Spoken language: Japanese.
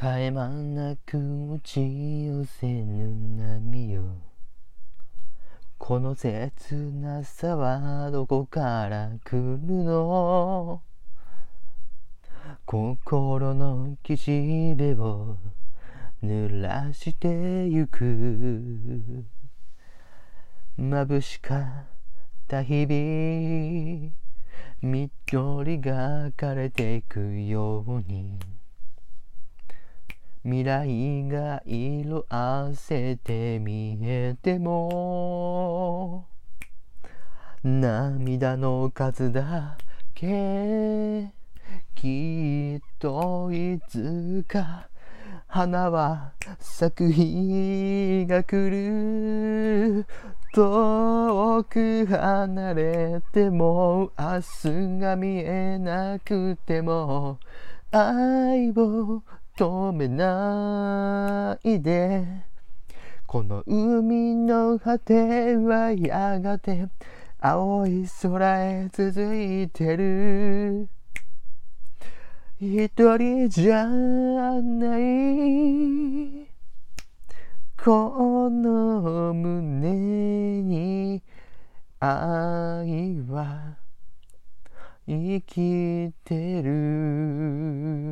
絶え間なく打ち寄せぬ波よ。この切なさはどこから来るの？心の岸辺を濡らしてゆく。眩しかった日々緑が枯れていくように。未来が色あせて見えても涙の数だけきっといつか花は咲く日が来る。遠く離れても明日が見えなくても愛を止めないで。この海の果てはやがて青い空へ続いてる。一人じゃない。この胸に愛は生きてる。